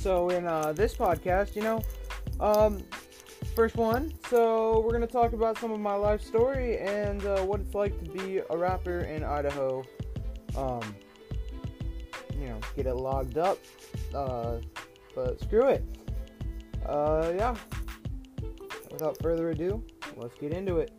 So in uh, this podcast, you know, um, first one. So we're gonna talk about some of my life story and uh, what it's like to be a rapper in Idaho. Um, you know, get it logged up. Uh, but screw it. Uh, yeah. Without further ado, let's get into it.